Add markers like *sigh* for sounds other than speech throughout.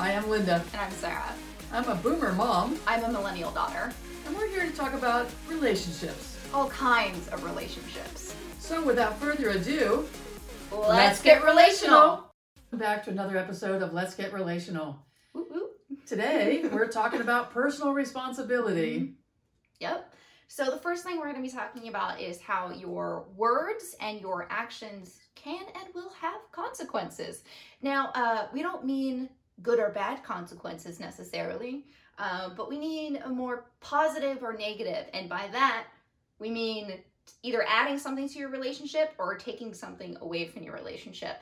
Hi, I'm Linda. And I'm Sarah. I'm a boomer mom, I'm a millennial daughter. and we're here to talk about relationships. All kinds of relationships. So, without further ado, Let's, get relational. back to another episode of Let's Get Relational. Ooh, ooh. Today, *laughs* we're talking about personal responsibility. Yep. So the first thing we're going to be talking about is how your words and your actions can and will have consequences. Now, uh, we don't mean good or bad consequences necessarily, uh, but we need a more positive or negative, and by that we mean either adding something to your relationship or taking something away from your relationship.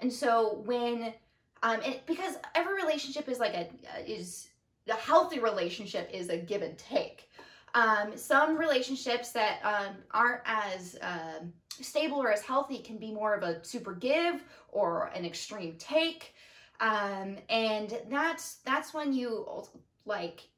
And so when um, and because every relationship is like a is a healthy relationship is a give and take. Um, some relationships that um, aren't as um stable or as healthy can be more of a super give or an extreme take, um, and that's that's when you like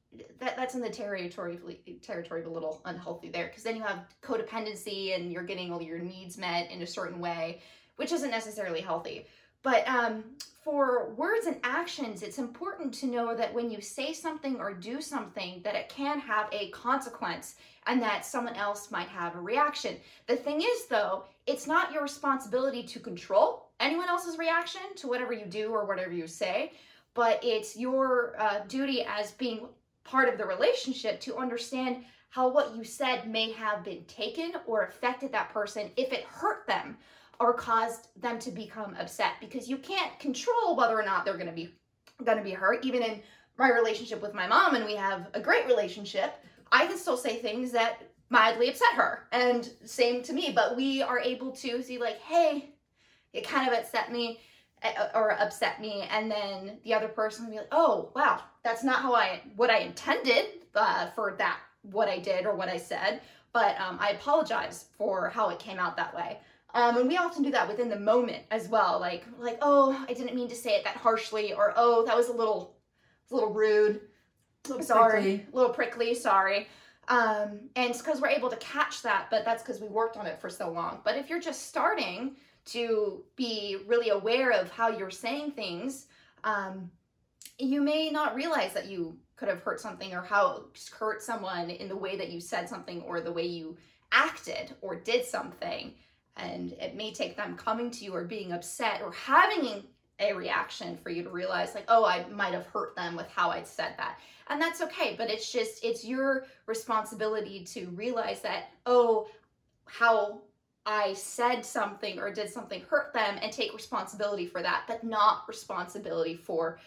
that that's in the territory territory of a little unhealthy there because then you have codependency and you're getting all your needs met in a certain way, which isn't necessarily healthy. But um, for words and actions, it's important to know that when you say something or do something, that it can have a consequence and that someone else might have a reaction. The thing is, though, it's not your responsibility to control anyone else's reaction to whatever you do or whatever you say, but it's your uh, duty as being part of the relationship to understand how what you said may have been taken or affected that person if it hurt them or caused them to become upset because you can't control whether or not they're going to be going to be hurt. Even in my relationship with my mom and we have a great relationship i can still say things that mildly upset her and same to me but we are able to see like hey it kind of upset me eh, or upset me and then the other person be like oh wow that's not how i what i intended uh, for that what i did or what i said but um, i apologize for how it came out that way um, and we often do that within the moment as well. Like, like, oh, I didn't mean to say it that harshly, or oh, that was a little, a little rude. Little sorry, prickly. a little prickly. Sorry. Um, and it's because we're able to catch that, but that's because we worked on it for so long. But if you're just starting to be really aware of how you're saying things, um, you may not realize that you could have hurt something or how hurt someone in the way that you said something or the way you acted or did something. And it may take them coming to you or being upset or having a reaction for you to realize like oh i might have hurt them with how i said that. And that's okay but it's just it's your responsibility to realize that oh how i said something or did something hurt them and take responsibility for that but not responsibility for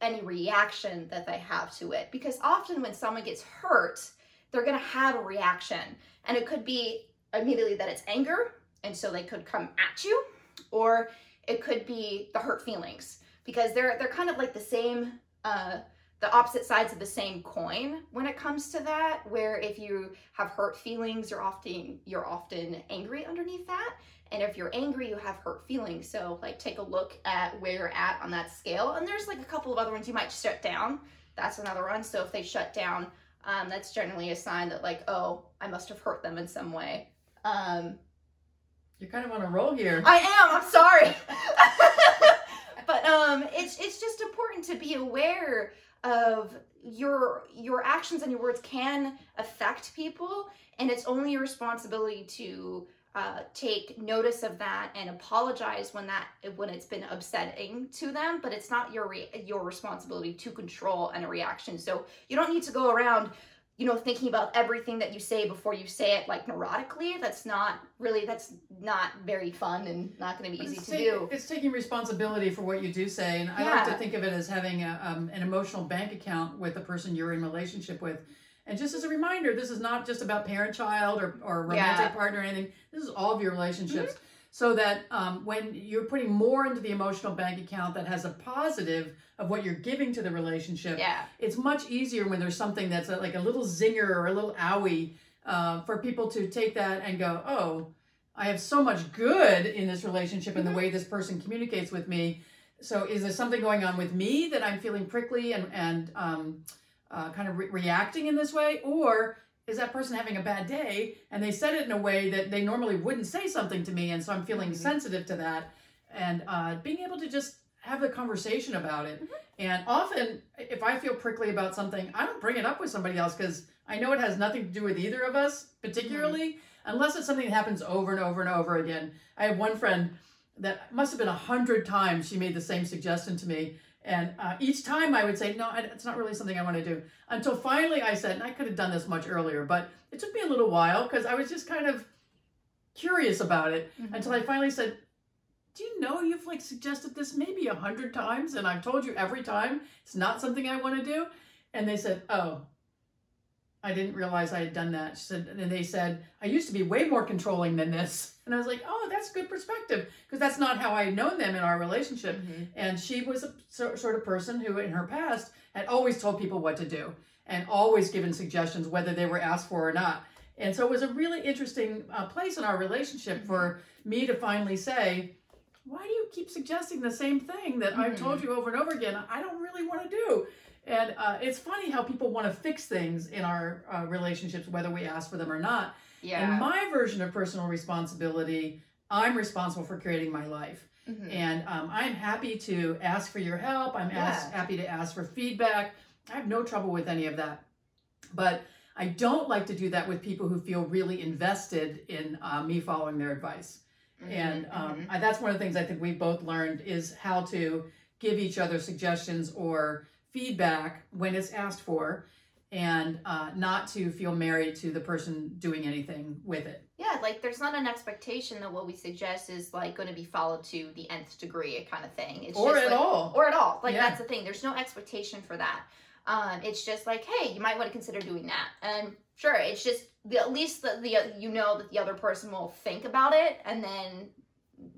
any reaction that they have to it. Because often when someone gets hurt they're going to have a reaction. And it could be immediately that it's anger and so they could come at you or it could be the hurt feelings. Because they're they're kind of like the same uh the opposite sides of the same coin when it comes to that where if you have hurt feelings you're often you're often angry underneath that and if you're angry you have hurt feelings so like take a look at where you're at on that scale and there's like a couple of other ones you might shut down that's another one so if they shut down um, that's generally a sign that like oh i must have hurt them in some way um, You're kind of on a roll here. I am. I'm sorry. *laughs* but um, it's it's just important to be aware of your your actions and your words can affect people, and it's only your responsibility to uh, take notice of that and apologize when that when it's been upsetting to them. But it's not your re- your responsibility to control any reaction. So you don't need to go around you know thinking about everything that you say before you say it like neurotically that's not really that's not very fun and not going to be easy to take- do It's taking responsibility for what you do say, and I like to think of it as having a, um, an emotional bank account with the person you're in relationship with. And just as a reminder, this is not just about parent-child or, or romantic Yeah. partner or anything. This is all of your relationships. Mm-hmm. So that um, when you're putting more into the emotional bank account that has a positive of what you're giving to the relationship, yeah it's much easier when there's something that's a, like a little zinger or a little owie uh, for people to take that and go, oh, I have so much good in this relationship and Mhm. the way this person communicates with me. So is there something going on with me that I'm feeling prickly and and um, uh, kind of re- reacting in this way, or is that person having a bad day and they said it in a way that they normally wouldn't say something to me, and so I'm feeling Mhm. sensitive to that, and uh, being able to just have the conversation about it. Mhm. And often, if I feel prickly about something, I don't bring it up with somebody else because I know it has nothing to do with either of us, particularly, unless it's something that happens over and over and over again. I have one friend that must have been a hundred times she made the same suggestion to me. And uh, each time I would say, no, it's not really something I want to do. Until finally I said, and I could have done this much earlier, but it took me a little while because I was just kind of curious about it Mhm. until I finally said, do you know you've like suggested this maybe a hundred times and I've told you every time it's not something I want to do? And they said, oh, I didn't realize I had done that. She said, and they said, I used to be way more controlling than this. And I was like, oh, that's good perspective because that's not how I had known them in our relationship. Mhm. And she was a so, sort of person who, in her past, had always told people what to do and always given suggestions, whether they were asked for or not. And so it was a really interesting uh, place in our relationship for me to finally say, why do you keep suggesting the same thing that I've Mhm. told you over and over again? I don't really want to do. And uh, it's funny how people want to fix things in our uh, relationships, whether we ask for them or not. Yeah. In my version of personal responsibility, I'm responsible for creating my life. Mhm. And um, I'm happy to ask for your help. I'm ask, happy to ask for feedback. I have no trouble with any of that. But I don't like to do that with people who feel really invested in uh, me following their advice. Mhm. And um, Mhm. I, that's one of the things I think we've both learned is how to give each other suggestions or feedback when it's asked for and uh, not to feel married to the person doing anything with it. Yeah, like there's not an expectation that what we suggest is like going to be followed to the nth degree, kind of thing. It's or just at like, all. or at all. Like Yeah. that's the thing. There's no expectation for that. Um, it's just like, hey, you might want to consider doing that. And sure, it's just the, at least the, the you know that the other person will think about it, and then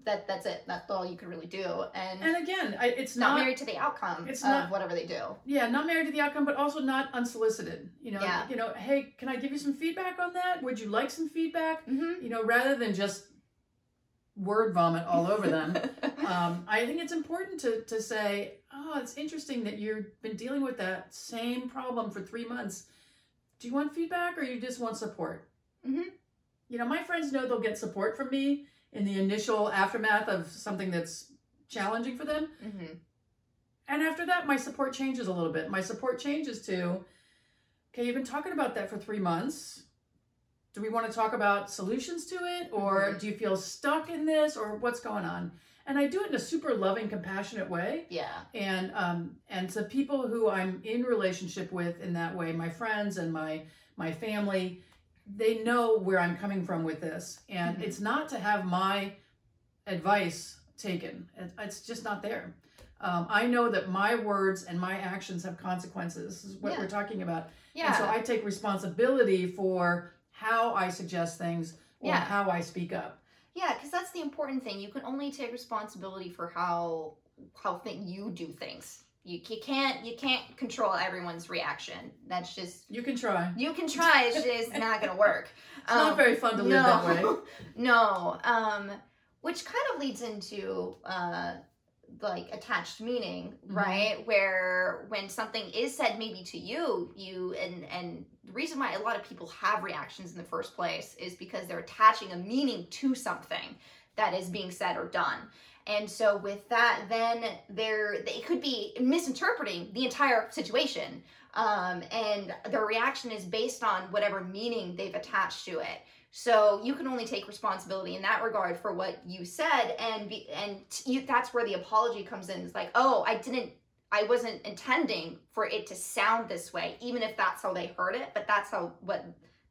that that's it. That's all you can really do. And, and again, I, it's not, not married to the outcome it's of not- whatever they do. yeah not married to the outcome but also not unsolicited you know Yeah. you know hey can i give you some feedback on that would you like some feedback Mm-hmm. you know rather than just word vomit all over them *laughs* um, i think it's important to to say oh it's interesting that you've been dealing with that same problem for three months do you want feedback or you just want support Mhm. you know my friends know they'll get support from me in the initial aftermath of something that's challenging for them mm-hmm. and after that, my support changes a little bit. My support changes to, okay, you've been talking about that for three months. Do we want to talk about solutions to it? Or Mhm. do you feel stuck in this? Or what's going on? And I do it in a super loving, compassionate way. Yeah. And um, and to people who I'm in relationship with in that way, my friends and my my family, they know where I'm coming from with this. And Mhm. it's not to have my advice taken. It's just not there. Um, I know that my words and my actions have consequences. This is what Yeah. we're talking about. Yeah. And so I take responsibility for how I suggest things or Yeah. how I speak up. Yeah, because that's the important thing. You can only take responsibility for how how thing you do things. You, you can't you can't control everyone's reaction. That's just You can try. you can try. It's just not gonna work. *laughs* It's not very fun to live that way. *laughs* no. Um, which kind of leads into uh, like attached meaning, Mhm. right? Where when something is said maybe to you, you and and the reason why a lot of people have reactions in the first place is because they're attaching a meaning to something that is being said or done. And so with that, then they're they could be misinterpreting the entire situation um, and their reaction is based on whatever meaning they've attached to it. So you can only take responsibility in that regard for what you said, and be, and you, that's where the apology comes in. It's like, oh, I didn't, I wasn't intending for it to sound this way, even if that's how they heard it, but that's how what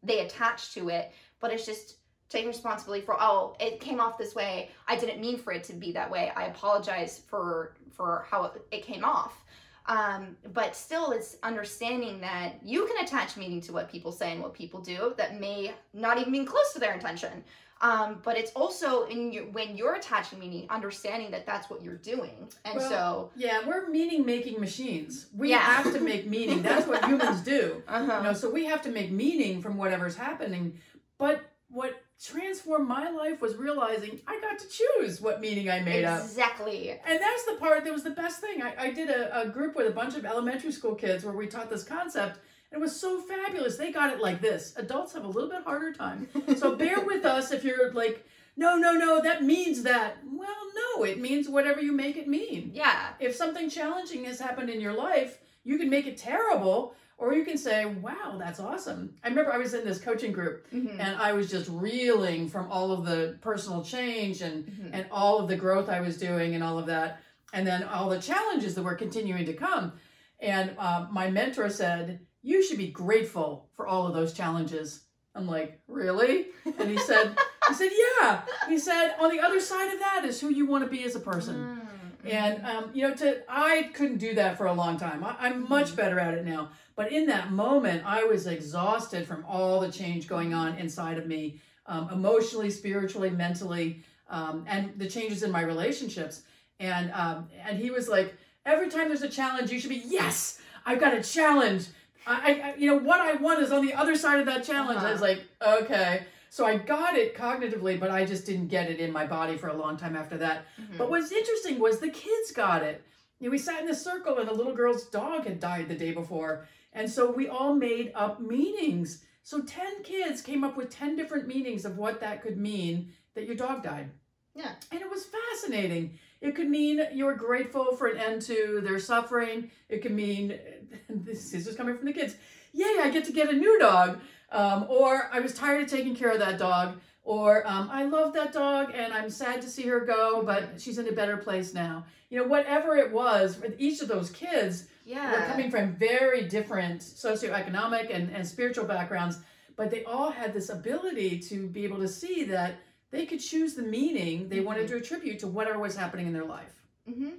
they attached to it. But it's just take responsibility for oh it came off this way i didn't mean for it to be that way i apologize for for how it, it came off um, but still it's understanding that you can attach meaning to what people say and what people do that may not even be close to their intention um, but it's also in your, when you're attaching meaning understanding that that's what you're doing and Well, so Yeah, we're meaning making machines. We Yeah. have to make meaning. That's what *laughs* humans do. uh-huh. You know, so we have to make meaning from whatever's happening. But what transformed my life was realizing I got to choose what meaning I made up. exactly And that's the part that was the best thing. I, I did a, a group with a bunch of elementary school kids where we taught this concept. And it was so fabulous. They got it like this. Adults have a little bit harder time. So *laughs* bear with us if you're like no, no, no, that means that. Well, no, it means whatever you make it mean. Yeah. If something challenging has happened in your life, you can make it terrible or you can say, wow, that's awesome. I remember I was in this coaching group Mhm. and I was just reeling from all of the personal change and, Mhm. and all of the growth I was doing and all of that. And then all the challenges that were continuing to come. And uh, my mentor said, you should be grateful for all of those challenges. I'm like, really? And he said, he said, yeah. He said, on the other side of that is who you want to be as a person. Mm, And um, you know, to I couldn't do that for a long time. I, I'm much better at it now. But in that moment, I was exhausted from all the change going on inside of me, um, emotionally, spiritually, mentally, um, and the changes in my relationships. And um, and he was like, every time there's a challenge, you should be yes, I've got a challenge. I, I you know what I want is on the other side of that challenge. I was like, okay. So I got it cognitively, but I just didn't get it in my body for a long time after that. mhm. But what's interesting was the kids got it. You know, we sat in this circle and a little girl's dog had died the day before. And so we all made up meanings. So 10 kids came up with 10 different meanings of what that could mean that your dog died. Yeah. And it was fascinating. It could mean you're grateful for an end to their suffering. It could mean, *laughs* this is just coming from the kids, yay, I get to get a new dog. Um, or I was tired of taking care of that dog. Or um, I love that dog and I'm sad to see her go, but she's in a better place now. You know, whatever it was, each of those kids yeah. were coming from very different socioeconomic and, and spiritual backgrounds, but they all had this ability to be able to see that they could choose the meaning they wanted to attribute to whatever was happening in their life. hmm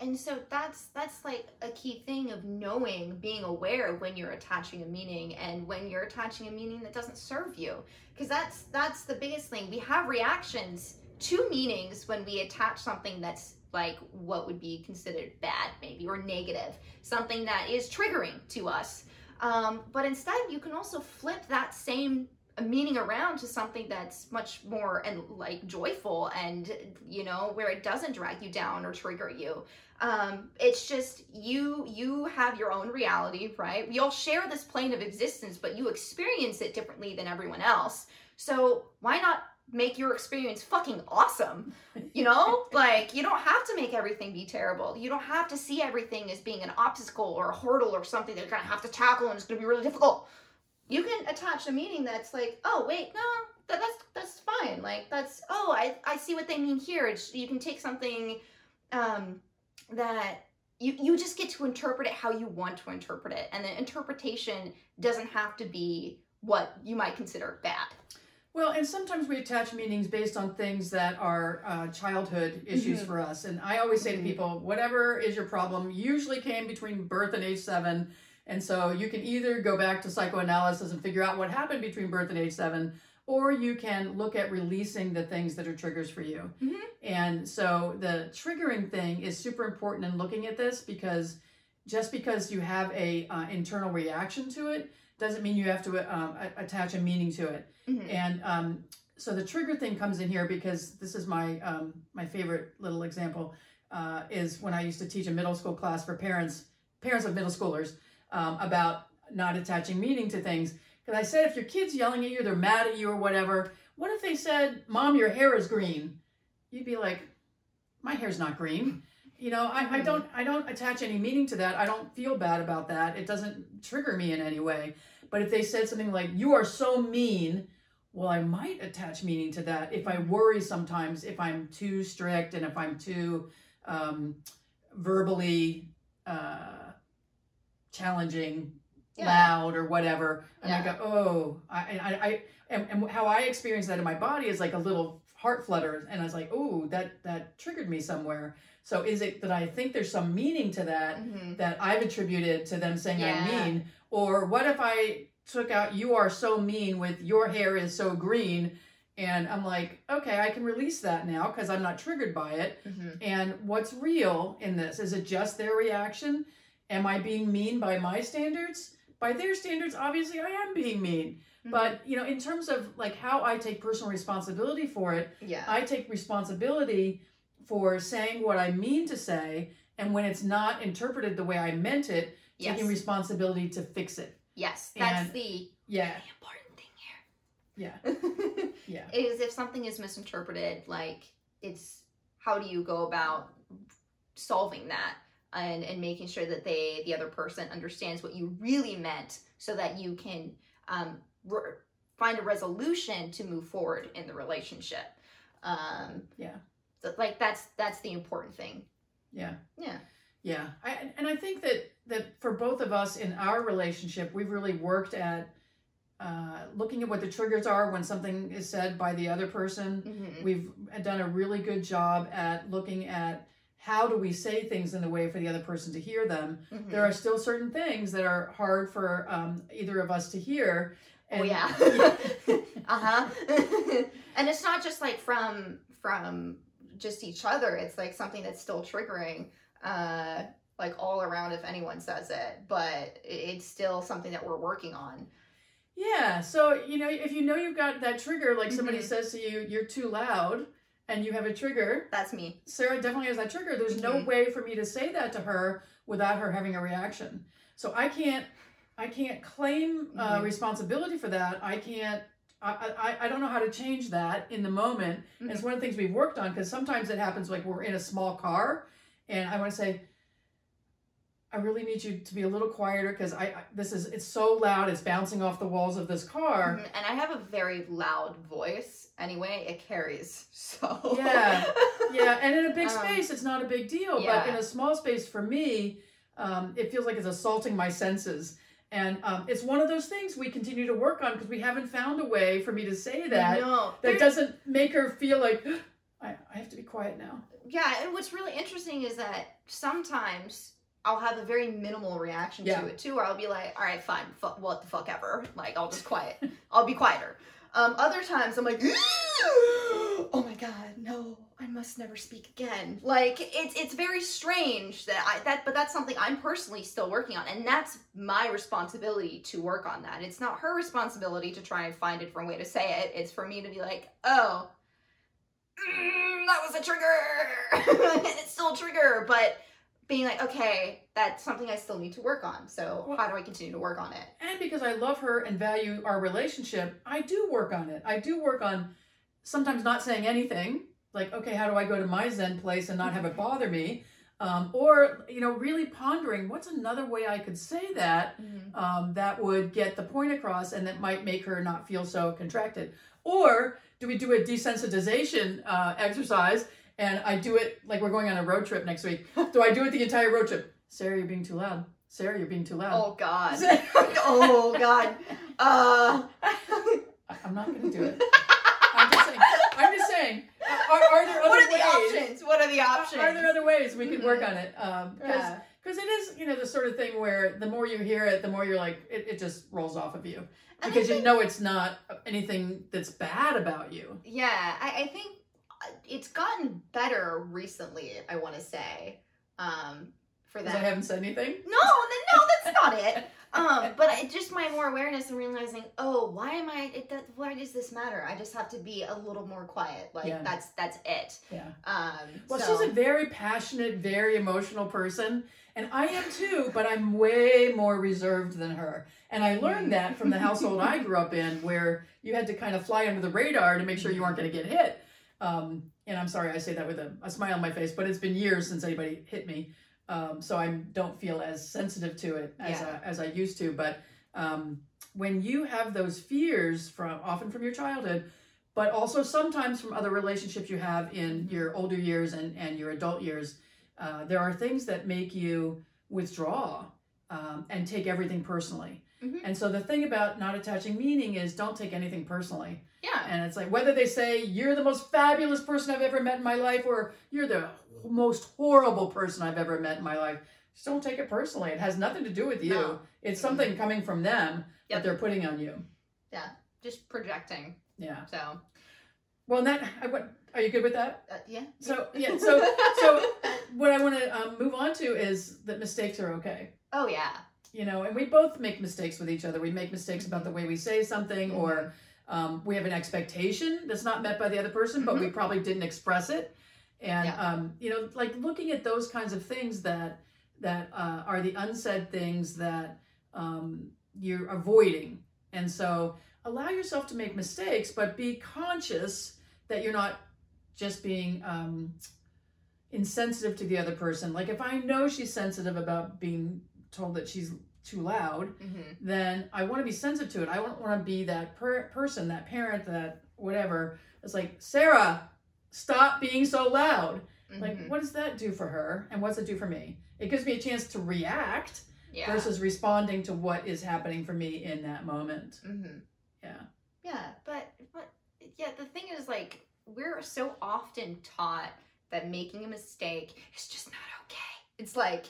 And so that's that's like a key thing of knowing, being aware when you're attaching a meaning and when you're attaching a meaning that doesn't serve you. Because that's that's the biggest thing. We have reactions to meanings when we attach something that's like what would be considered bad, maybe or negative, something that is triggering to us. Um, but instead, you can also flip that same meaning around to something that's much more and like joyful and you know where it doesn't drag you down or trigger you. Um it's just you you have your own reality right? We all share this plane of existence but you experience it differently than everyone else. So why not make your experience fucking awesome? You know? *laughs* Like you don't have to make everything be terrible. You don't have to see everything as being an obstacle or a hurdle or something that you're gonna have to tackle and it's gonna be really difficult you can attach a meaning that's like, oh wait, no, that, that's that's fine. Like that's oh, I I see what they mean here. It's, you can take something um, that you you just get to interpret it how you want to interpret it, and the interpretation doesn't have to be what you might consider bad. Well, and sometimes we attach meanings based on things that are uh, childhood issues Mhm. for us. And I always say to people, whatever is your problem usually came between birth and age seven. And so you can either go back to psychoanalysis and figure out what happened between birth and age seven, or you can look at releasing the things that are triggers for you. Mhm. And so the triggering thing is super important in looking at this because just because you have a uh, internal reaction to it doesn't mean you have to um, attach a meaning to it. Mhm. And um, so the trigger thing comes in here because this is my um, my favorite little example uh, is when I used to teach a middle school class for parents parents of middle schoolers um, about not attaching meaning to things. Because I said if your kid's yelling at you, they're mad at you or whatever. What if they said, "Mom, your hair is green"? You'd be like, "My hair's not green." You know, I, I don't I don't attach any meaning to that. I don't feel bad about that. It doesn't trigger me in any way. But if they said something like, "You are so mean," well, I might attach meaning to that if I worry sometimes if I'm too strict and if I'm too um, verbally uh, challenging, Yeah. loud, or whatever. And I go, oh, I, I, I and, and how I experience that in my body is like a little heart flutter, and I was like, oh, that that triggered me somewhere. So is it that I think there's some meaning to that? Mhm. that I've attributed to them saying Yeah. I'm mean? Or what if I took out you are so mean with your hair is so green? And I'm like, okay, I can release that now because I'm not triggered by it. Mhm. And what's real in this? Is it just their reaction? Am I being mean by my standards? By their standards, obviously I am being mean. Mhm. But, you know, in terms of like how I take personal responsibility for it, Yeah. I take responsibility for saying what I mean to say, and when it's not interpreted the way I meant it, yes. taking responsibility to fix it. yes. That's and- the Yeah, important thing here. yeah. *laughs* Yeah. is if something is misinterpreted, like it's how do you go about solving that and and making sure that they the other person understands what you really meant so that you can um, re- find a resolution to move forward in the relationship. Um, Yeah. so, like that's that's the important thing. Yeah. Yeah. Yeah, I, and I think that that for both of us in our relationship, we've really worked at uh, looking at what the triggers are when something is said by the other person. Mhm. We've done a really good job at looking at how do we say things in a way for the other person to hear them. Mhm. There are still certain things that are hard for um, either of us to hear. Oh yeah. *laughs* *laughs* uh-huh. and it's not just like from from just each other. It's like something that's still triggering uh like all around if anyone says it, but it's still something that we're working on. Yeah. So, you know, if you know you've got that trigger, like somebody Mhm. says to you, you're too loud, and you have a trigger, That's me. Sarah definitely has that trigger. There's no Mhm. way for me to say that to her without her having a reaction. So I can't, I can't claim uh, Mhm. responsibility for that. I can't. I, I, I don't know how to change that in the moment. And It's one of the things we've worked on because sometimes it happens like we're in a small car, and I want to say, I really need you to be a little quieter because I, I this is it's so loud. It's bouncing off the walls of this car. Mhm. And I have a very loud voice anyway. It carries. *laughs* So Yeah. yeah, and in a big *laughs* Um, space, it's not a big deal. But in a small space, for me, um, it feels like it's assaulting my senses. And um, it's one of those things we continue to work on because we haven't found a way for me to say that no, that doesn't make her feel like *gasps* I, I have to be quiet now. Yeah, and what's really interesting is that sometimes I'll have a very minimal reaction Yeah. to it too, where I'll be like, "All right, fine, what the fuck ever." Like I'll just quiet. *laughs* I'll be quieter. Um, other times I'm like, *gasps* "Oh my god, no, I must never speak again." Like it's it's very strange that I that, but that's something I'm personally still working on, and that's my responsibility to work on that. It's not her responsibility to try and find a different way to say it. It's for me to be like, "Oh." mm, that was a trigger *laughs* and it's still a trigger but being like okay that's something i still need to work on so Well- how do i continue to work on it And because I love her and value our relationship, I do work on it. I do work on sometimes not saying anything, like, okay, how do I go to my Zen place and not have it bother me? Um, or, you know, really pondering what's another way I could say that um, that would get the point across and that might make her not feel so contracted. Or do we do a desensitization uh, exercise and I do it like we're going on a road trip next week? *laughs* Do I do it the entire road trip? Sarah, you're being too loud. Sarah, you're being too loud. oh god *laughs* oh god uh I'm not going to do it. I'm just saying. I'm just saying. Are, are there other what are the ways? options what are the options Are there other ways we could work Mhm. on it? Because yeah. because it is you know the sort of thing where the more you hear it, the more you're like it, it just rolls off of you because you know it's not anything that's bad about you. yeah I, I think uh, it's gotten better recently i want to say um for that I haven't said anything. No, no, that's not it. Um, but I, just my more awareness and realizing, oh, why am I? It, that, why does this matter? I just have to be a little more quiet. Like Yeah. that's that's it. Yeah. Um, Well, so- she's a very passionate, very emotional person, and I am too, but I'm way more reserved than her. And I learned that from the household I grew up in, where you had to kind of fly under the radar to make sure you weren't going to get hit. Um, and I'm sorry, I say that with a, a smile on my face, but it's been years since anybody hit me, um, so I don't feel as sensitive to it as Yeah. I, as I used to. But um, when you have those fears from often from your childhood, but also sometimes from other relationships you have in your older years and, and your adult years, uh, there are things that make you withdraw um, and take everything personally. Mhm. And so the thing about not attaching meaning is don't take anything personally. yeah, And it's like whether they say you're the most fabulous person I've ever met in my life or you're the most horrible person I've ever met in my life, just don't take it personally. It has nothing to do with you. No. It's something coming from them Yep. that they're putting on you. Yeah. Just projecting. Yeah. So Well, that I, what, are you good with that? uh, yeah. So *laughs* yeah. So so what I want to um, move on to is that mistakes are okay. oh yeah. You know, and we both make mistakes with each other. We make mistakes about the way we say something, Mm-hmm. or um, we have an expectation that's not met by the other person, but we probably didn't express it. And Mm-hmm. Yeah. um, you know, like looking at those kinds of things that that uh, are the unsaid things that um, you're avoiding. And so allow yourself to make mistakes, but be conscious that you're not just being um, insensitive to the other person. Like if I know she's sensitive about being told that she's too loud, Mm-hmm. then I want to be sensitive to it. I don't want to be that per- person, that parent, that whatever. It's like, Sarah, stop being so loud. Like, Mhm. what does that do for her? And what's it do for me? It gives me a chance to react yeah. versus responding to what is happening for me in that moment. Mm-hmm. Yeah. Yeah, but but yeah, the thing is like we're so often taught that making a mistake is just not okay. It's like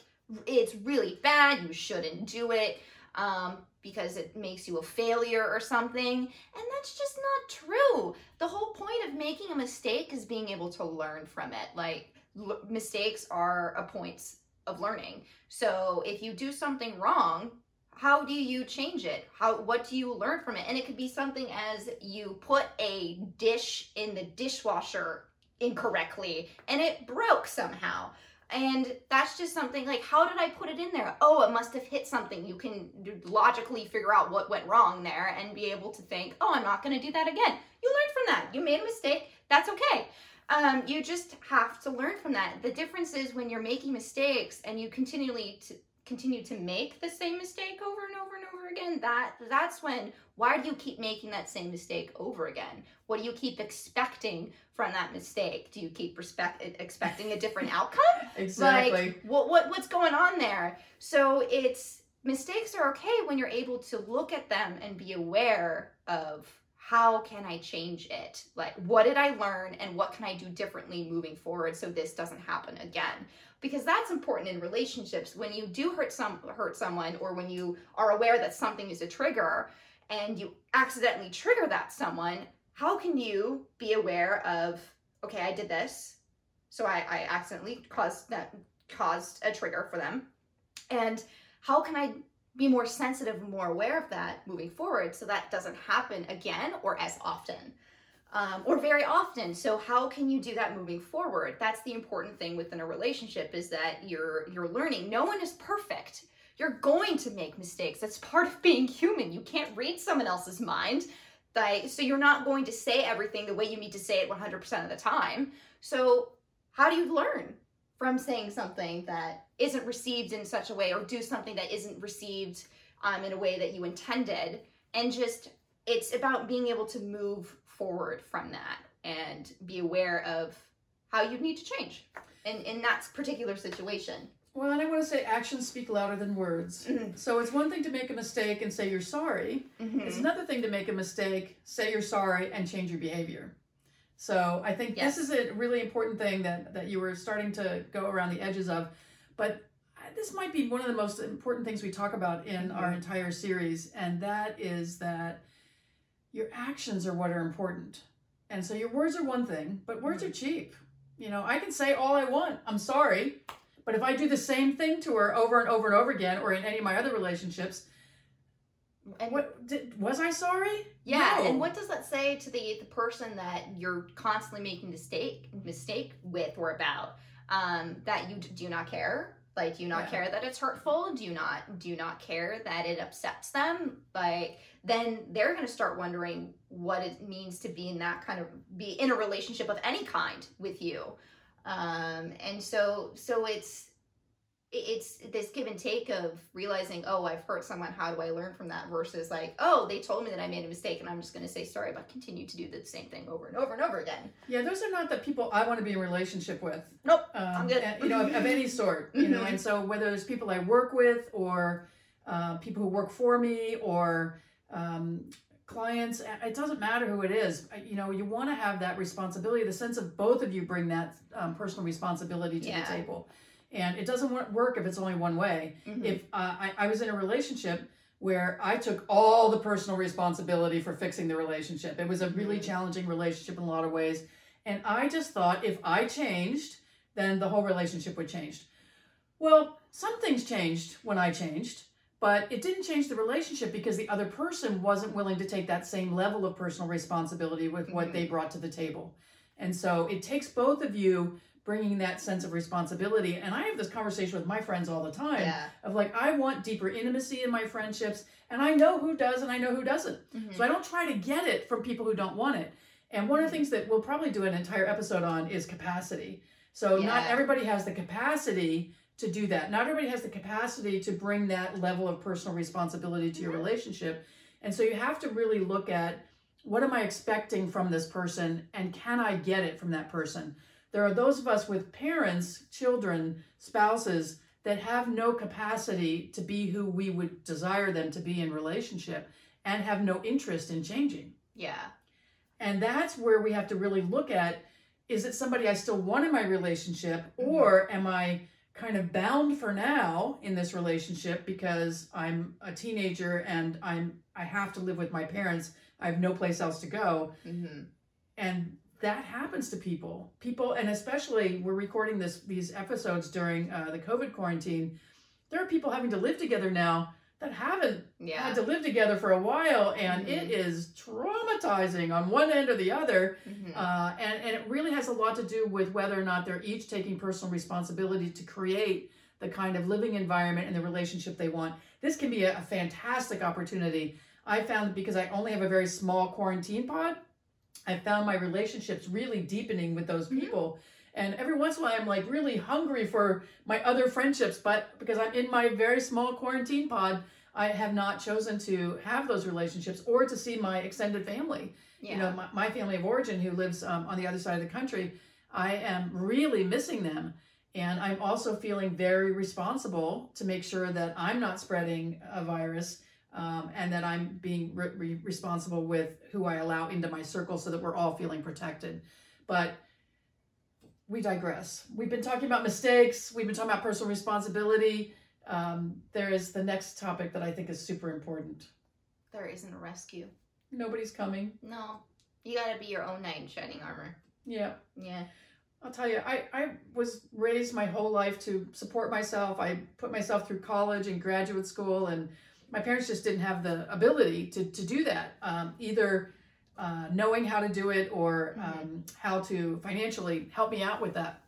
it's really bad. You shouldn't do it um, because it makes you a failure or something, and that's just not true. The whole point of making a mistake is being able to learn from it. Like l- mistakes are a point of learning. So if you do something wrong, how do you change it how what do you learn from it and it could be something as you put a dish in the dishwasher incorrectly and it broke somehow and that's just something like how did i put it in there? Oh it must have hit something. You can logically figure out what went wrong there and be able to think oh i'm not going to do that again. You learned from that. You made a mistake. That's okay. Um, you just have to learn from that. The difference is when you're making mistakes and you continually to continue to make the same mistake over and over and over again that that's when why do you keep making that same mistake over again? What do you keep expecting from that mistake? Do you keep respect expecting a different *laughs* outcome? Exactly. like what, what what's going on there? So it's mistakes are okay when you're able to look at them and be aware of how can i change it? Like what did i learn and what can i do differently moving forward so this doesn't happen again because that's important in relationships. When you do hurt some hurt someone or when you are aware that something is a trigger and you accidentally trigger that someone how can you be aware of okay i did this so i, I accidentally caused that caused a trigger for them. And how can i be more sensitive more aware of that moving forward so that doesn't happen again or as often um, or very often. So how can you do that moving forward? That's the important thing within a relationship is that you're you're learning. No one is perfect. You're going to make mistakes. That's part of being human. You can't read someone else's mind like so you're not going to say everything the way you need to say it 100% of the time. So how do you learn from saying something that isn't received in such a way or do something that isn't received um, in a way that you intended? And just it's about being able to move forward from that and be aware of how you need to change in, in that particular situation Well, and I want to say actions speak louder than words. Mhm. So it's one thing to make a mistake and say you're sorry. It's Mhm. another thing to make a mistake, say you're sorry, and change your behavior. So I think Yes. this is a really important thing that, that you were starting to go around the edges of. But this might be one of the most important things we talk about in our Mhm. entire series, and that is that your actions are what are important. And so your words are one thing, but words are cheap. You know, I can say all I want, I'm sorry, but if I do the same thing to her over and over and over again, or in any of my other relationships, and what did, was I sorry? Yeah, No. and what does that say to the the person that you're constantly making mistake mistake with or about? Um, that you do not care? Like, do you not Yeah. care that it's hurtful? Do you not do you not care that it upsets them? Like, then they're gonna start wondering what it means to be in that kind of be in a relationship of any kind with you. Um, and so so it's it's this give and take of realizing, oh, I've hurt someone. How do I learn from that? Versus like, oh, they told me that I made a mistake, and I'm just going to say sorry, but continue to do the same thing over and over and over again. Yeah, those are not the people I want to be in relationship with. Nope, Um, I'm good. and, you know, of, of any sort. You know, Mhm. and so whether it's people I work with or uh, people who work for me or um, clients, it doesn't matter who it is. You know, you want to have that responsibility. The sense of both of you bring that um, personal responsibility to Yeah. the table, and it doesn't work if it's only one way. Mhm. If uh, I, I was in a relationship where I took all the personal responsibility for fixing the relationship, it was a really Mhm. challenging relationship in a lot of ways. And I just thought if I changed, then the whole relationship would change. Well, some things changed when I changed, but it didn't change the relationship because the other person wasn't willing to take that same level of personal responsibility with what Mhm. they brought to the table. And so it takes both of you bringing that sense of responsibility. And I have this conversation with my friends all the time Yeah. of like, I want deeper intimacy in my friendships, and I know who does and I know who doesn't. Mhm. So I don't try to get it from people who don't want it. And one of the things that we'll probably do an entire episode on is capacity. So not everybody has the capacity to do that. Not everybody has the capacity to bring that level of personal responsibility to your Mhm. relationship. And so you have to really look at what am I expecting from this person and can I get it from that person? There are those of us with parents, children, spouses that have no capacity to be who we would desire them to be in relationship and have no interest in changing. Yeah. And that's where we have to really look at is it somebody I still want in my relationship Mhm. or am I kind of bound for now in this relationship because I'm a teenager and I'm I have to live with my parents. I have no place else to go. Hmm and that happens to people. People and especially we're recording this these episodes during uh, the covid quarantine. There are people having to live together now that haven't Yeah. had to live together for a while and Mhm. it is traumatizing on one end or the other Mhm. uh, and, and it really has a lot to do with whether or not they're each taking personal responsibility to create the kind of living environment and the relationship they want this can be a, a fantastic opportunity i found because i only have a very small quarantine pod i found my relationships really deepening with those Mhm. people and every once in a while i'm like really hungry for my other friendships but because i'm in my very small quarantine pod i have not chosen to have those relationships or to see my extended family. Yeah. you know my, my family of origin who lives um, on the other side of the country i am really missing them. And i'm also feeling very responsible to make sure that i'm not spreading a virus um, and that i'm being re- re- responsible with who i allow into my circle so that we're all feeling protected. But we digress we've been talking about mistakes we've been talking about personal responsibility um, there is the next topic that i think is super important there isn't a rescue. nobody's coming No. You gotta be your own knight in shining armor. yeah Yeah. I'll tell you, I, I was raised my whole life to support myself. I put myself through college and graduate school, and my parents just didn't have the ability to, to do that, um, either uh, knowing how to do it or um, how to financially help me out with that.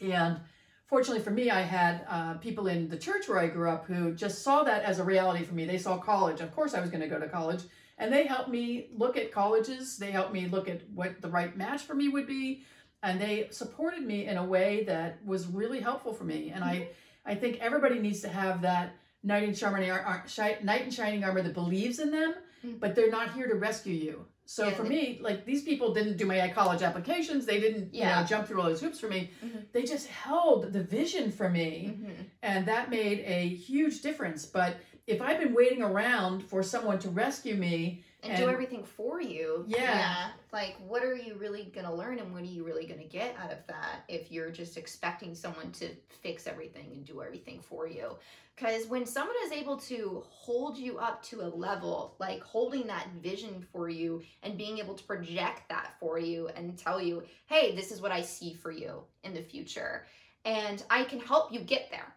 And fortunately for me, I had uh, people in the church where I grew up who just saw that as a reality for me. They saw college. Of course, I was going to go to college. And they helped me look at colleges. They helped me look at what the right match for me would be. And they supported me in a way that was really helpful for me. And I, I think everybody needs to have that knight in shining, ar- shi- knight in shining armor that believes in them, Mhm. but they're not here to rescue you. So Yeah, for they- me, like these people didn't do my college applications. They didn't, you Yeah. know, jump through all those hoops for me. Mhm. They just held the vision for me Mhm. and that made a huge difference. But if I've been waiting around for someone to rescue me, And, do everything for you. Yeah. Like, what are you really gonna learn, and what are you really gonna get out of that if you're just expecting someone to fix everything and do everything for you? Because when someone is able to hold you up to a level, like holding that vision for you and being able to project that for you and tell you, hey, this is what I see for you in the future, and I can help you get there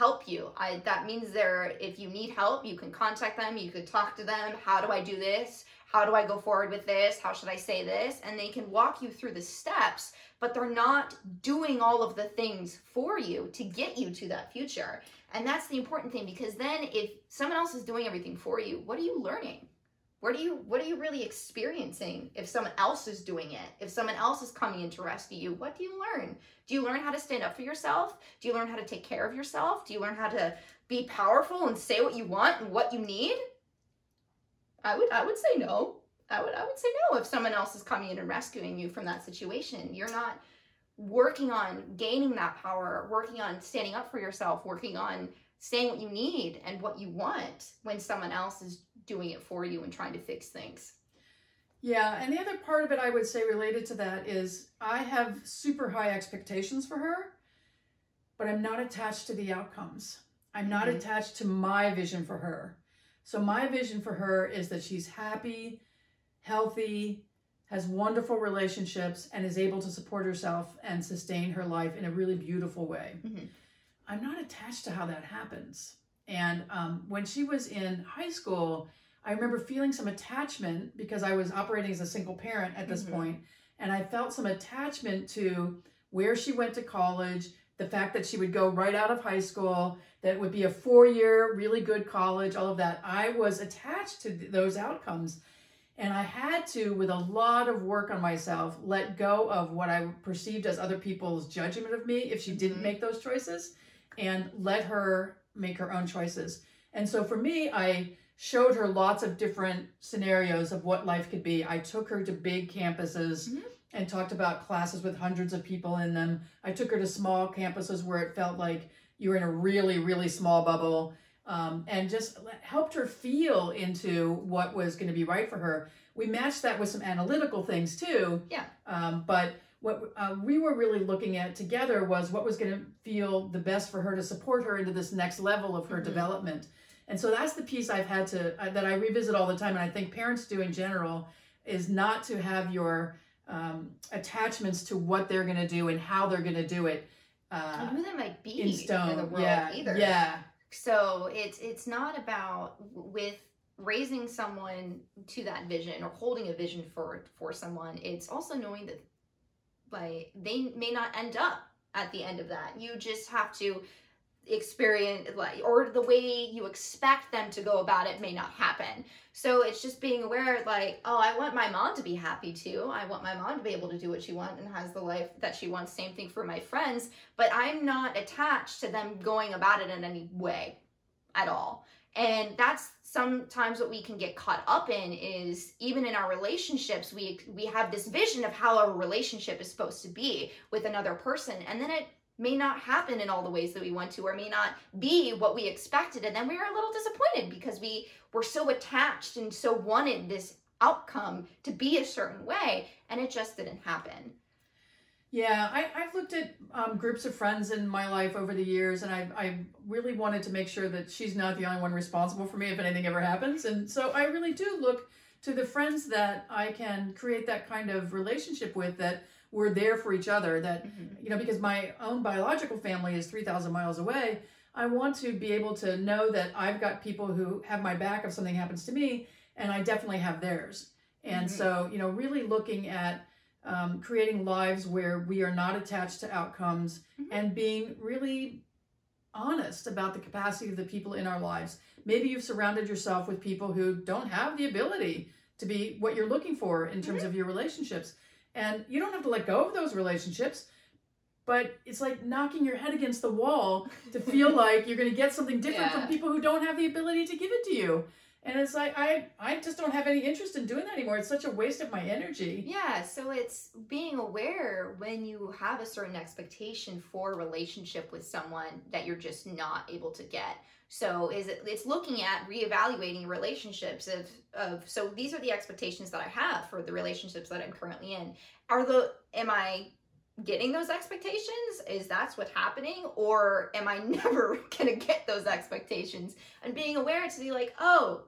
help you. I that means they're if you need help, you can contact them, you could talk to them, how do I do this? How do I go forward with this? How should I say this? And they can walk you through the steps, but they're not doing all of the things for you to get you to that future. And that's the important thing because then if someone else is doing everything for you, what are you learning? What are you what are you really experiencing if someone else is doing it? If someone else is coming in to rescue you, what do you learn? Do you learn how to stand up for yourself? Do you learn how to take care of yourself? Do you learn how to be powerful and say what you want and what you need? I would I would say no. I would I would say no if someone else is coming in and rescuing you from that situation. You're not working on gaining that power, working on standing up for yourself, working on saying what you need and what you want when someone else is doing it for you and trying to fix things. yeah. And the other part of it I would say related to that is I have super high expectations for her, but I'm not attached to the outcomes. I'm not Mhm. attached to my vision for her. So my vision for her is that she's happy, healthy, has wonderful relationships, and is able to support herself and sustain her life in a really beautiful way. Mhm. I'm not attached to how that happens. And um, when she was in high school, I remember feeling some attachment because I was operating as a single parent at this Mhm. point, and I felt some attachment to where she went to college, the fact that she would go right out of high school, that it would be a four year, really good college, all of that. I was attached to th- those outcomes. And I had to, with a lot of work on myself, let go of what I perceived as other people's judgment of me if she didn't Mhm. make those choices and let her make her own choices. And so for me, I showed her lots of different scenarios of what life could be. I took her to big campuses Mhm. and talked about classes with hundreds of people in them. I took her to small campuses where it felt like you were in a really, really small bubble um, and just helped her feel into what was going to be right for her. We matched that with some analytical things too. Yeah. Um, but what uh, we were really looking at together was what was going to feel the best for her to support her into this next level of her Mhm. development. And so that's the piece I've had to uh, that I revisit all the time, and I think parents do in general is not to have your um, attachments to what they're going to do and how they're going to do it uh, who they might be in stone. the world yeah, either. yeah, So it's it's not about with raising someone to that vision or holding a vision for for someone. It's also knowing that like they may not end up at the end of that. You just have to experience or the way you expect them to go about it may not happen. So it's just being aware like, oh, I want my mom to be happy too. I want my mom to be able to do what she wants and has the life that she wants. Same thing for my friends, but I'm not attached to them going about it in any way at all. And that's sometimes what we can get caught up in is even in our relationships we we have this vision of how a relationship is supposed to be with another person and then it may not happen in all the ways that we want to or may not be what we expected and then we are a little disappointed because we were so attached and so wanted this outcome to be a certain way and it just didn't happen yeah. I, I've looked at um, groups of friends in my life over the years, and I I really wanted to make sure that she's not the only one responsible for me if anything ever happens. And so I really do look to the friends that I can create that kind of relationship with that we're there for each other that you know because my own biological family is 3000 miles away i want to be able to know that i've got people who have my back if something happens to me and i definitely have theirs. And Mhm. so you know really looking at um, creating lives where we are not attached to outcomes Mhm. and being really honest about the capacity of the people in our lives. Maybe you've surrounded yourself with people who don't have the ability to be what you're looking for in terms of your relationships and you don't have to let go of those relationships but it's like knocking your head against the wall to feel *laughs* like you're going to get something different Yeah. from people who don't have the ability to give it to you and it's like i i just don't have any interest in doing that anymore it's such a waste of my energy Yeah, so it's being aware when you have a certain expectation for a relationship with someone that you're just not able to get. So is it it's looking at reevaluating relationships of of so these are the expectations that I have for the relationships that I'm currently in. Are the am I getting those expectations? Is that's what's happening or am I *laughs* never going to get those expectations? And being aware to be like, "Oh,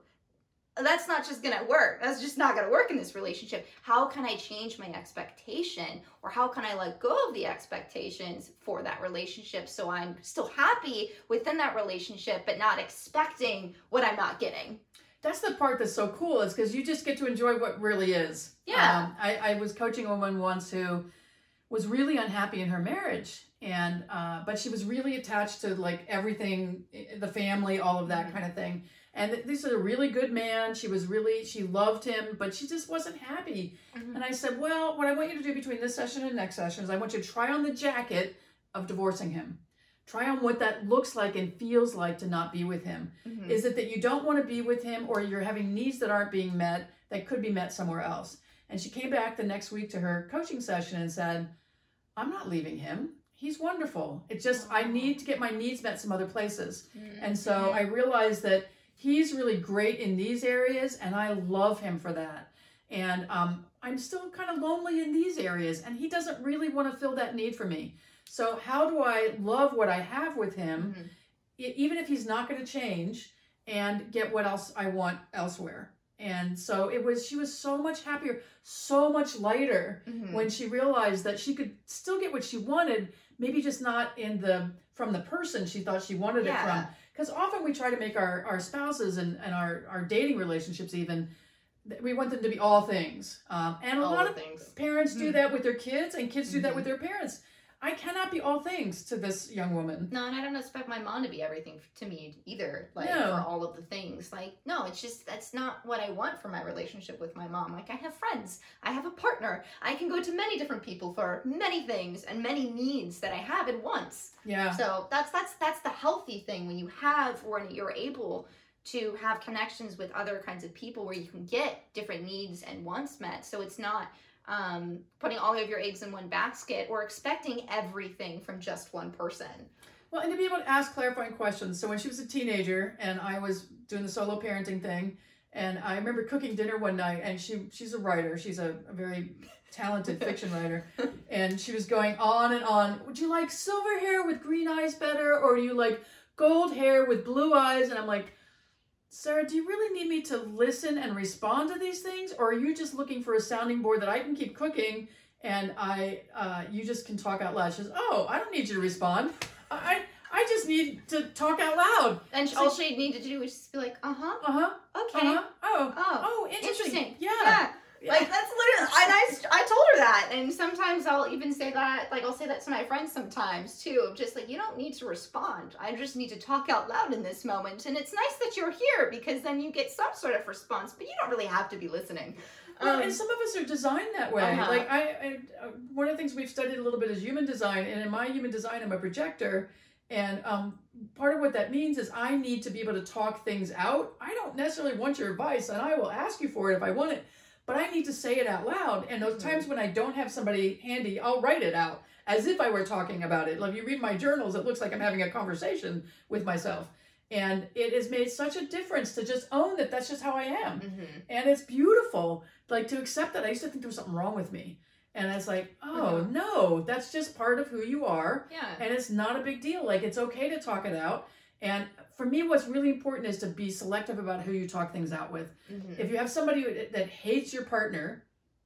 that's not just gonna work. That's just not gonna work in this relationship. How can I change my expectation or how can I let go of the expectations for that relationship so I'm still happy within that relationship but not expecting what I'm not getting? that's the part that's so cool is because you just get to enjoy what really is Yeah. um, I, I was coaching a woman once who was really unhappy in her marriage and uh, but she was really attached to like everything the family all of that Mhm. kind of thing and this is a really good man she was really she loved him but she just wasn't happy Mhm. and i said well what i want you to do between this session and next session is i want you to try on the jacket of divorcing him try on what that looks like and feels like to not be with him Mhm. is it that you don't want to be with him or you're having needs that aren't being met that could be met somewhere else? And she came back the next week to her coaching session and said, I'm not leaving him. He's wonderful. It's just I need to get my needs met some other places. And so I realized that he's really great in these areas and I love him for that. And um, I'm still kind of lonely in these areas and he doesn't really want to fill that need for me. So, how do I love what I have with him? Mhm. e- even if he's not going to change and get what else I want elsewhere. And so it was, she was so much happier, so much lighter Mhm. when she realized that she could still get what she wanted, maybe just not in the, from the person she thought she wanted it from. Because often we try to make our, our spouses and, and our, our dating relationships even, we want them to be all things. Um, and a All lot of things. parents do Mhm. that with their kids and kids do that Mhm. with their parents I cannot be all things to this young woman. No, and I don't expect my mom to be everything to me either. Like No. for all of the things. Like no, it's just that's not what I want for my relationship with my mom. Like I have friends, I have a partner. I can go to many different people for many things and many needs that I have at once. Yeah. So that's that's that's the healthy thing when you have when you're able to have connections with other kinds of people where you can get different needs and wants met. So it's not um, putting all of your eggs in one basket or expecting everything from just one person. Well, and to be able to ask clarifying questions. So when she was a teenager and I was doing the solo parenting thing, and I remember cooking dinner one night, and she she's a writer. She's a, a very talented *laughs* fiction writer, and she was going on and on. Would you like silver hair with green eyes better, or do you like gold hair with blue eyes? And I'm like. Sarah, do you really need me to listen and respond to these things, or are you just looking for a sounding board that I can keep cooking and I, uh, you just can talk out loud? She says, "Oh, I don't need you to respond. I, I just need to talk out loud. And all she needed to do was just be like, uh huh, Uh huh. okay, Uh huh. Oh. oh, Oh, interesting. interesting. Yeah. yeah. Yeah. Like that's literally, and I, I told her that, and sometimes I'll even say that, like I'll say that to my friends sometimes too, of just like you don't need to respond. I just need to talk out loud in this moment, and it's nice that you're here because then you get some sort of response, but you don't really have to be listening. Well, Um, and some of us are designed that way. Uh-huh. Like I, I, uh, one of the things we've studied a little bit is human design, and in my human design, I'm a projector, and um, part of what that means is I need to be able to talk things out. I don't necessarily want your advice, and I will ask you for it if I want it, but I need to say it out loud. And those Mhm. times when I don't have somebody handy, I'll write it out as if I were talking about it. Like you read my journals, it looks like I'm having a conversation with myself. And it has made such a difference to just own that that's just how I am mhm. and it's beautiful like to accept that i used to think there was something wrong with me and it's like oh Mhm. no that's just part of who you are Yeah. and it's not a big deal like it's okay to talk it out and for me what's really important is to be selective about who you talk things out with Mhm. if you have somebody that hates your partner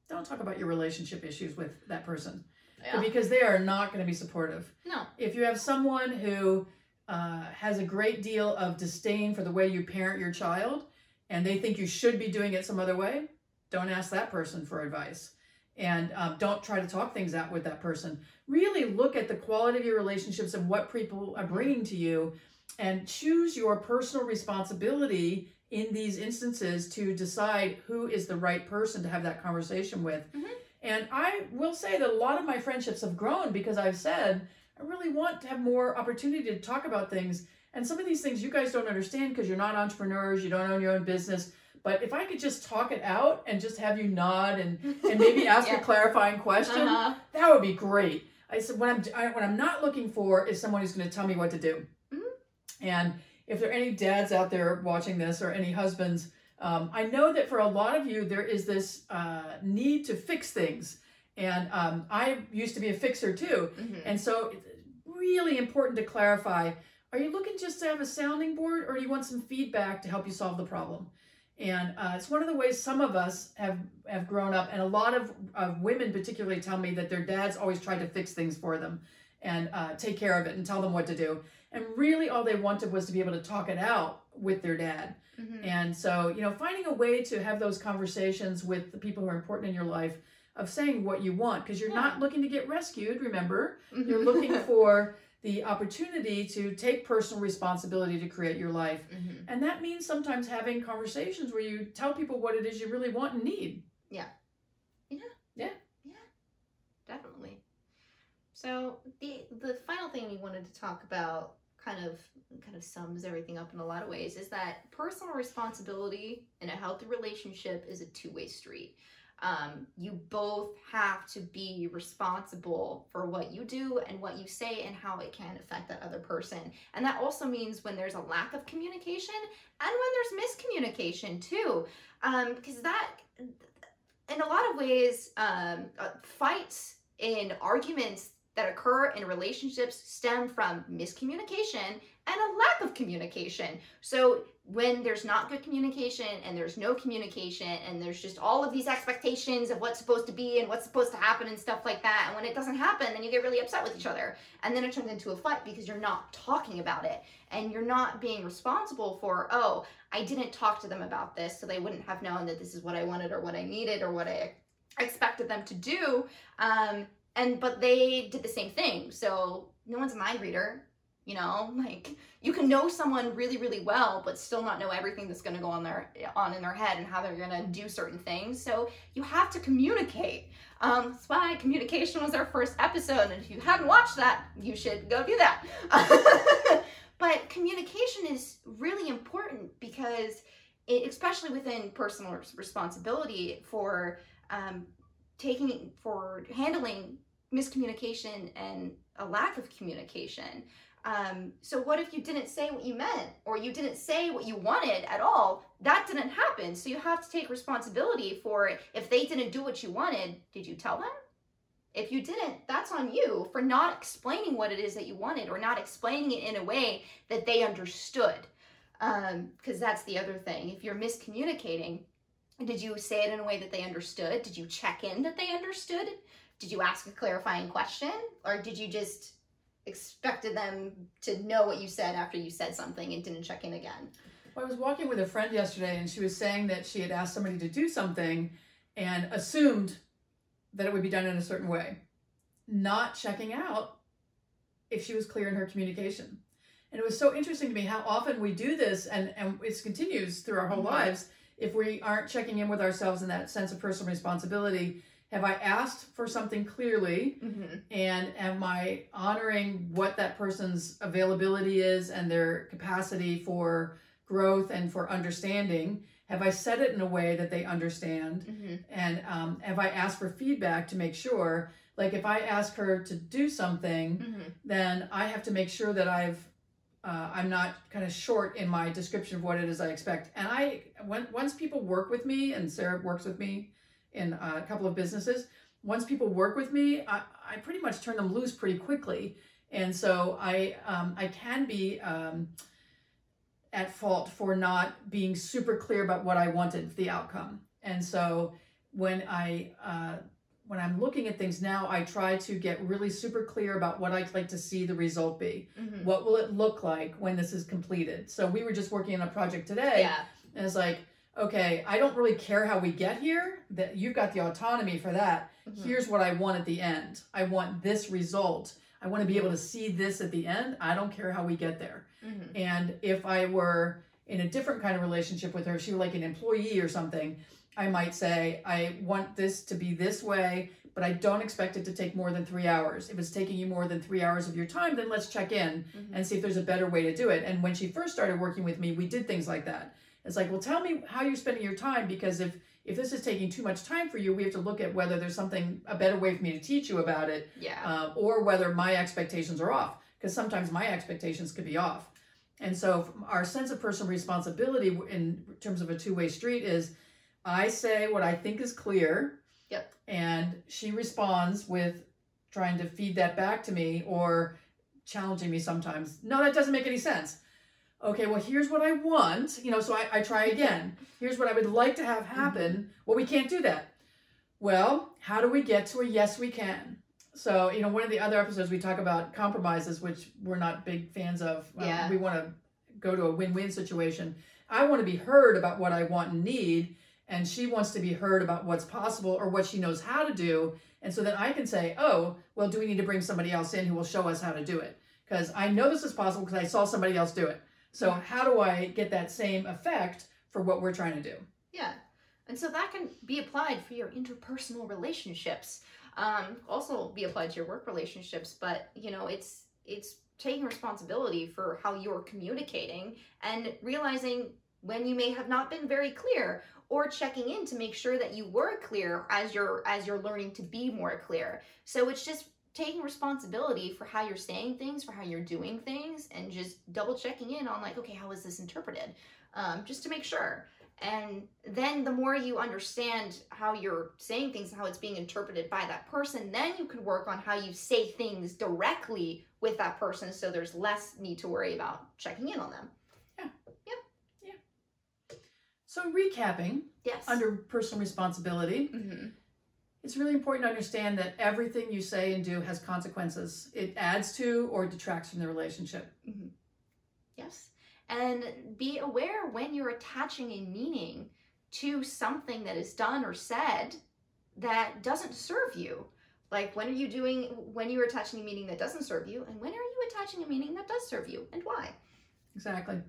don't talk about your relationship issues with that person Yeah. because they are not going to be supportive No. if you have someone who uh, has a great deal of disdain for the way you parent your child and they think you should be doing it some other way, don't ask that person for advice. And um, don't try to talk things out with that person. Really look at the quality of your relationships and what people are bringing to you and choose your personal responsibility in these instances to decide who is the right person to have that conversation with. Mhm. And I will say that a lot of my friendships have grown because I've said, I really want to have more opportunity to talk about things. And some of these things you guys don't understand because you're not entrepreneurs, you don't own your own business. But if I could just talk it out and just have you nod and, and maybe *laughs* ask Yeah. a clarifying question, Uh-huh. that would be great. I said what I'm I, what I'm not looking for is someone who's going to tell me what to do. And if there are any dads out there watching this or any husbands, um, I know that for a lot of you there is this uh, need to fix things, and um, I used to be a fixer too. Mhm. And so it's really important to clarify. Are you looking just to have a sounding board or do you want some feedback to help you solve the problem? And uh, it's one of the ways some of us have, have grown up. And a lot of, of women particularly tell me that their dads always tried to fix things for them and uh, take care of it and tell them what to do. And really all they wanted was to be able to talk it out with their dad. Mhm. And so, you know, finding a way to have those conversations with the people who are important in your life of saying what you want because you're not looking to get rescued, remember? Mhm. You're looking *laughs* for the opportunity to take personal responsibility to create your life. Mhm. And that means sometimes having conversations where you tell people what it is you really want and need. Yeah. Yeah. Yeah. Yeah. Definitely. So the the final thing we wanted to talk about of kind of sums everything up in a lot of ways is that personal responsibility in a healthy relationship is a two-way street. Um, you both have to be responsible for what you do and what you say and how it can affect that other person. And that also means when there's a lack of communication and when there's miscommunication too. Um, because that in a lot of ways, um, uh, fights and arguments that occur in relationships stem from miscommunication and a lack of communication. So when there's not good communication and there's no communication and there's just all of these expectations of what's supposed to be and what's supposed to happen and stuff like that, and when it doesn't happen, then you get really upset with each other. And then it turns into a fight because you're not talking about it and you're not being responsible for, oh, I didn't talk to them about this, so they wouldn't have known that this is what I wanted or what I needed or what I expected them to do. Um, and but they did the same thing. So no one's a mind reader. You know, *laughs* like you can know someone really, really well, but still not know everything that's going to go on their on in their head and how they're going to do certain things. So you have to communicate. Um, that's why communication was our first episode, and if you haven't watched that, you should go do that. *laughs* but communication is really important because, it, especially within personal responsibility for um, taking for handling miscommunication and a lack of communication um, so what if you didn't say what you meant or you didn't say what you wanted at all? That didn't happen. So you have to take responsibility for. If they didn't do what you wanted, did you tell them? If you didn't, that's on you for not explaining what it is that you wanted or not explaining it in a way that they understood. Because um, that's the other thing. If you're miscommunicating, did you say it in a way that they understood? Did you check in that they understood? Did you ask a clarifying question? Or did you just expected them to know what you said after you said something and didn't check in again. Well, I was walking with a friend yesterday and she was saying that she had asked somebody to do something and assumed that it would be done in a certain way, not checking out if she was clear in her communication. And it was so interesting to me how often we do this and, and it continues through our whole mm-hmm. lives if we aren't checking in with ourselves in that sense of personal responsibility have I asked for something clearly? Mm-hmm. And am I honoring what that person's availability is and their capacity for growth and for understanding? Have I said it in a way that they understand? Mm-hmm. And um, have I asked for feedback to make sure? Like if I ask her to do something, mm-hmm. then I have to make sure that I've uh, I'm not kind of short in my description of what it is I expect. And I, when, once people work with me, and Sarah works with me in a couple of businesses. Once people work with me, I, I pretty much turn them loose pretty quickly. And so I, um, I can be um, at fault for not being super clear about what I wanted the outcome. And so when I, uh, when I'm looking at things now, I try to get really super clear about what I'd like to see the result be. Mm-hmm. What will it look like when this is completed? So we were just working on a project today. Yeah. And it's like, okay, I don't really care how we get here, that you've got the autonomy for that. Mm-hmm. Here's what I want at the end. I want this result. I want to be able to see this at the end. I don't care how we get there. Mm-hmm. And if I were in a different kind of relationship with her, if she were like an employee or something, I might say, I want this to be this way, but I don't expect it to take more than three hours. If it's taking you more than three hours of your time, then let's check in mm-hmm. and see if there's a better way to do it. And when she first started working with me, we did things like that. It's like, well, tell me how you're spending your time because if if this is taking too much time for you, we have to look at whether there's something a better way for me to teach you about it, yeah, uh, or whether my expectations are off because sometimes my expectations could be off. And so our sense of personal responsibility in terms of a two-way street is I say what I think is clear. Yep. And she responds with trying to feed that back to me or challenging me sometimes. No, that doesn't make any sense okay, well, here's what I want. You know, so I, I try again. Here's what I would like to have mm-hmm. happen. Well, we can't do that. Well, how do we get to a yes, we can? So, you know, one of the other episodes we talk about compromises, which we're not big fans of. Um, yeah. we want to go to a win win situation. I want to be heard about what I want and need, and she wants to be heard about what's possible or what she knows how to do. And so then I can say, oh, well, do we need to bring somebody else in who will show us how to do it? Because I know this is possible because I saw somebody else do it. So how do I get that same effect for what we're trying to do? Yeah. And so that can be applied for your interpersonal relationships. Um, also be applied to your work relationships, but you know, it's it's taking responsibility for how you're communicating and realizing when you may have not been very clear or checking in to make sure that you were clear as you're as you're learning to be more clear. So it's just taking responsibility for how you're saying things, for how you're doing things, and just double checking in on like, okay, how is this interpreted? Um, just to make sure. And then the more you understand how you're saying things and how it's being interpreted by that person, then you can work on how you say things directly with that person so there's less need to worry about checking in on them. Yeah. Yep. Yeah. So recapping. Yes. Under personal responsibility. Mm-hmm it's really important to understand that everything you say and do has consequences. It adds to or detracts from the relationship. Mm-hmm. Yes. And be aware when you're attaching a meaning to something that is done or said that doesn't serve you. Like when are you doing when you're attaching a meaning that doesn't serve you, and when are you attaching a meaning that does serve you, and why? Exactly.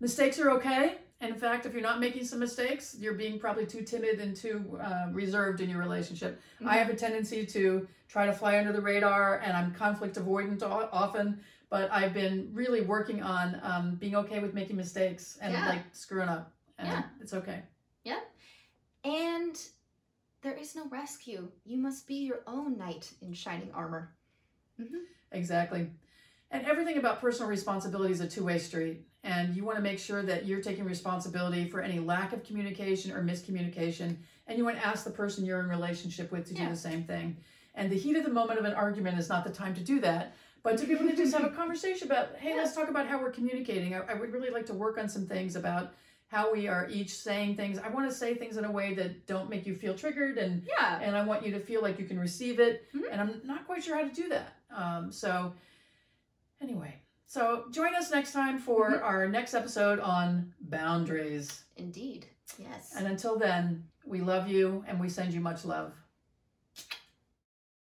Mistakes are okay. In fact, if you're not making some mistakes, you're being probably too timid and too uh, reserved in your relationship. Mm-hmm. I have a tendency to try to fly under the radar, and I'm conflict avoidant often. But I've been really working on um, being okay with making mistakes and Yeah. like screwing up, and Yeah. it's okay. Yeah. And there is no rescue. You must be your own knight in shining armor. Exactly. And everything about personal responsibility is a two way street. And you want to make sure that you're taking responsibility for any lack of communication or miscommunication. And you want to ask the person you're in relationship with to do the same thing. And the heat of the moment of an argument is not the time to do that. But to be able to just have a conversation about, *laughs* hey, let's talk about how we're communicating. I, I would really like to work on some things about how we are each saying things. I want to say things in a way that don't make you feel triggered and Yeah. and I want you to feel like you can receive it. Mhm. And I'm not quite sure how to do that. Um, so, anyway, so join us next time for Mhm. our next episode on boundaries. Indeed. Yes. And until then, we love you and we send you much love.